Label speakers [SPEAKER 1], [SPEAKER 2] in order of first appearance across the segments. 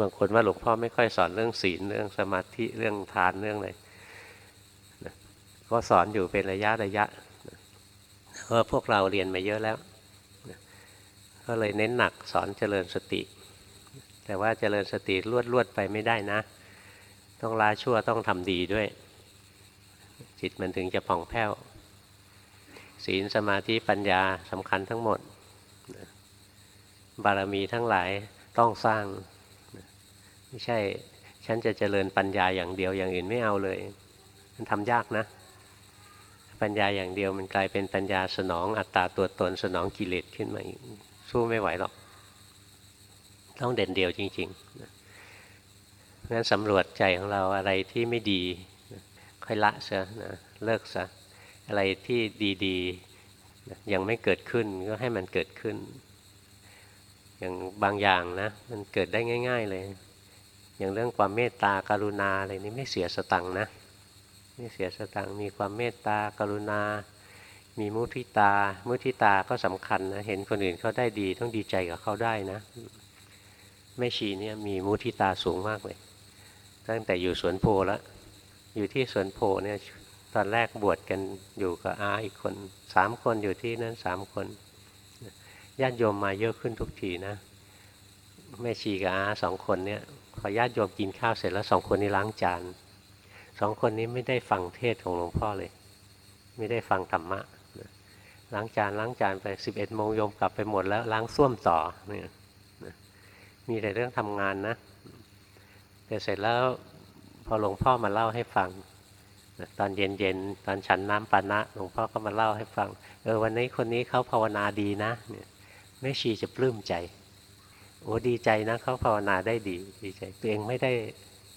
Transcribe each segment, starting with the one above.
[SPEAKER 1] บางคนว่าหลวงพ่อไม่ค่อยสอนเรื่องศีลเรื่องสมาธิเรื่องทานเรื่องอะไรก็สอนอยู่เป็นระยะระยะเพราะพวกเราเรียนมาเยอะแล้วก็เลยเน้นหนักสอนเจริญสติ แต่ว่าเจริญสติลวดลวดไปไม่ได้นะ ต้องลาชั่วต้องทำดีด้วย จิตมันถึงจะผ่องแผ้ว ศีลสมาธิปัญญาสำคัญทั้งหมด บารมีทั้งหลายต้องสร้าง ไม่ใช่ ฉันจะเจริญปัญญาอย่างเดียวอย่างอื่นไม่เอาเลย มันทำยากนะ ปัญญาอย่างเดียวมันกลายเป็นปัญญาสนองอัตตาตัวตนสนองกิเลสขึ้นมาอีกสู้ไม่ไหวหรอก ต้องเด่นเดียวจริงๆงั้นสำรวจใจของเราอะไรที่ไม่ดี ค่อยละซะนะเลิกซะอะไรที่ดีๆ ยังไม่เกิดขึ้นก็ให้มันเกิดขึ้น อย่างบางอย่างนะ มันเกิดได้ง่าย ๆ เลย อย่างเรื่องความเมตตาการุณาอะไรนี้ไม่เสียสตังนะไม่เสียสตังมีความเมตตากรุณา มีมุทิตา มุทิตาก็สำคัญนะเห็นคนอื่นเขาได้ดีต้องดีใจกับเขาได้นะแม่ชีเนี่ยมีมุทิตาสูงมากเลย ตั้งแต่อยู่สวนโพแล้วอยู่ที่สวนโพเนี่ยตอนแรกบวชกันอยู่กับอาอีกคนสามคนอยู่ที่นั้นสามคนญาติโยมมาเยอะขึ้นทุกทีนะแม่ชีกับอาสองคนเนี่ย อญาติโยมกินข้าวเสร็จแล้วสองคนนี้ล้างจานสองคนนี้ไม่ได้ฟังเทศของหลวงพ่อเลย ไม่ได้ฟังธรรมะล้างจานล้างจานไปสิบเอ็ดโมงโยมกลับไปหมดแล้วล้างส้วมต่อเนี่ยมีแต่เรื่องทำงานนะ แต่เสร็จแล้วพอหลวงพ่อมาเล่าให้ฟังตอนเย็นๆตอนฉันน้ำปานะหลวงพ่อก็มาเล่าให้ฟังเออวันนี้คนนี้เขาภาวนาดีนะเนี่ยแม่ชีจะปลื้มใจ โอ้ดีใจนะเขาภาวนาได้ดีดีใจตัวเองไม่ได้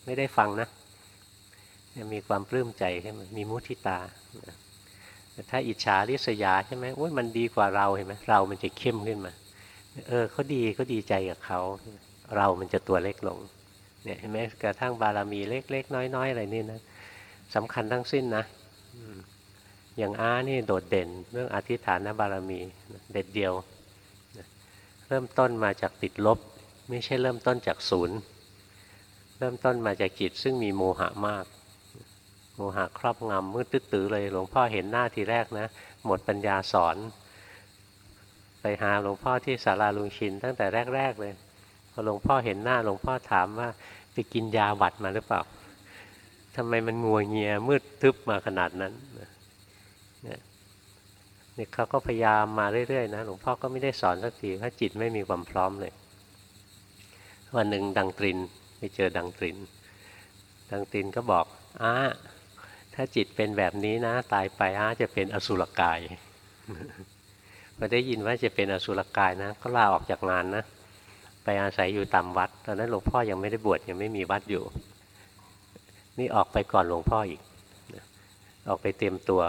[SPEAKER 1] ไม่ได้ฟังนะมีความปลื้มใจใช่ไหมมีมุทิตาแต่ถ้าอิจฉาริษยาใช่ไหมโอ้ยมันดีกว่าเราเห็นไหมเรามันจะเข้มขึ้นมา เออเขาดีเขาดีใจกับเขาเรามันจะตัวเล็กลงเนี่ยเห็นไหมกระทั่งบารมีเล็กๆน้อยๆอะไรนี่นะสำคัญทั้งสิ้นนะอย่างอานี่โดดเด่นเรื่องอธิษฐานบารมีเด็ดเดียว เริ่มต้นมาจากติดลบ ไม่ใช่เริ่มต้นจากศูนย์เริ่มต้นมาจากจิตซึ่งมีโมหะมาก โมหะครอบงำมืดตื้อเลยหลวงพ่อเห็นหน้าทีแรกนะ หมดปัญญาสอน ไปหาหลวงพ่อที่ศาลาลุงชินตั้งแต่แรก ๆ เลยพอหลวงพ่อเห็นหน้าหลวงพ่อถามว่าไปกินยาหวัดมาหรือเปล่าทำไมมันงัวเงียมืดทึบมาขนาดนั้น เนี่ยเขาก็พยายามมาเรื่อยๆนะหลวงพ่อก็ไม่ได้สอนสักทีเพราะจิตไม่มีความพร้อมเลย วันหนึ่งดังตรินไปเจอดังตริน ดังตรินก็บอกอ้าถ้าจิตเป็นแบบนี้นะ ตายไปอ้าจะเป็นอสุรกายพอได้ยินว่าจะเป็นอสุรกายนะก็ลาออกจากงานนะไปอาศัยอยู่ตามวัด ตอนนั้นหลวงพ่อยังไม่ได้บวชยังไม่มีวัดอยู่ นี่ออกไปก่อนหลวงพ่ออีก ออกไปเตรียมตัว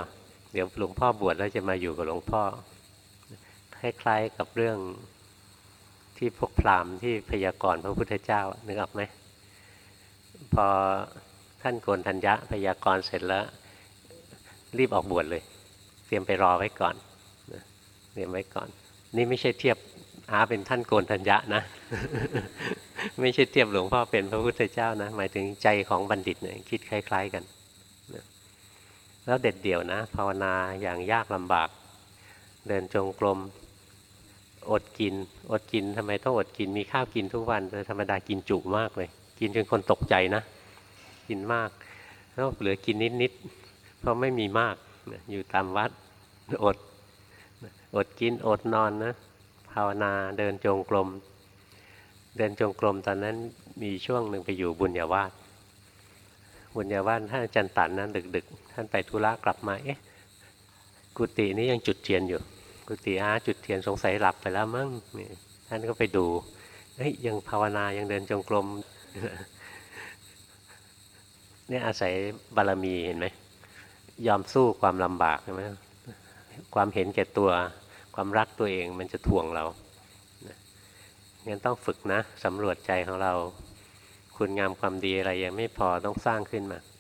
[SPEAKER 1] เดี๋ยวหลวงพ่อบวชแล้วจะมาอยู่กับหลวงพ่อ คล้ายๆกับเรื่องที่พวกพราหมณ์ที่พยากรณ์พระพุทธเจ้านึกออกไหมพอท่านโกนธัญญะพยากรณ์เสร็จแล้ว รีบออกบวชเลย เตรียมไปรอไว้ก่อนเตรียมไว้ก่อน นี่ไม่ใช่เทียบอาเป็นท่านโกนธัญญะนะ ไม่ใช่เทียบหลวงพ่อเป็นพระพุทธเจ้านะ หมายถึงใจของบัณฑิตเนี่ยคิดคล้าย ๆกัน แล้วเด็ดเดี่ยวนะ ภาวนาอย่างยากลำบาก เดินจงกรมอดกิน อดกินทำไมต้องอดกินมีข้าวกินทุกวันแต่ธรรมดากินจุมากเลย กินจนคนตกใจนะ กินมากแล้วเหลือกินนิดๆเพราะไม่มีมากอยู่ตามวัดอดอดกินอดนอนนะภาวนาเดินจงกรมเดินจงกรมตอนนั้นมีช่วงหนึ่งไปอยู่บุญญาวาส บุญญาวาสท่านอาจารย์ตันนั้นดึก ๆ ท่านไปธุระกลับมาเอ๊ะกุฏินี้ยังจุดเทียนอยู่ กุฏิอาจุดเทียนสงสัยหลับไปแล้วมั้งท่านก็ไปดูเฮ้ยยังภาวนายังเดินจงกรมเนี่ยอาศัยบารมีเห็นไหมยอมสู้ความลำบากใช่ไหมความเห็นแก่ตัว ความรักตัวเองมันจะถ่วงเรางั้นต้องฝึกนะสำรวจใจของเรา คุณงามความดีอะไรยังไม่พอต้องสร้างขึ้นมา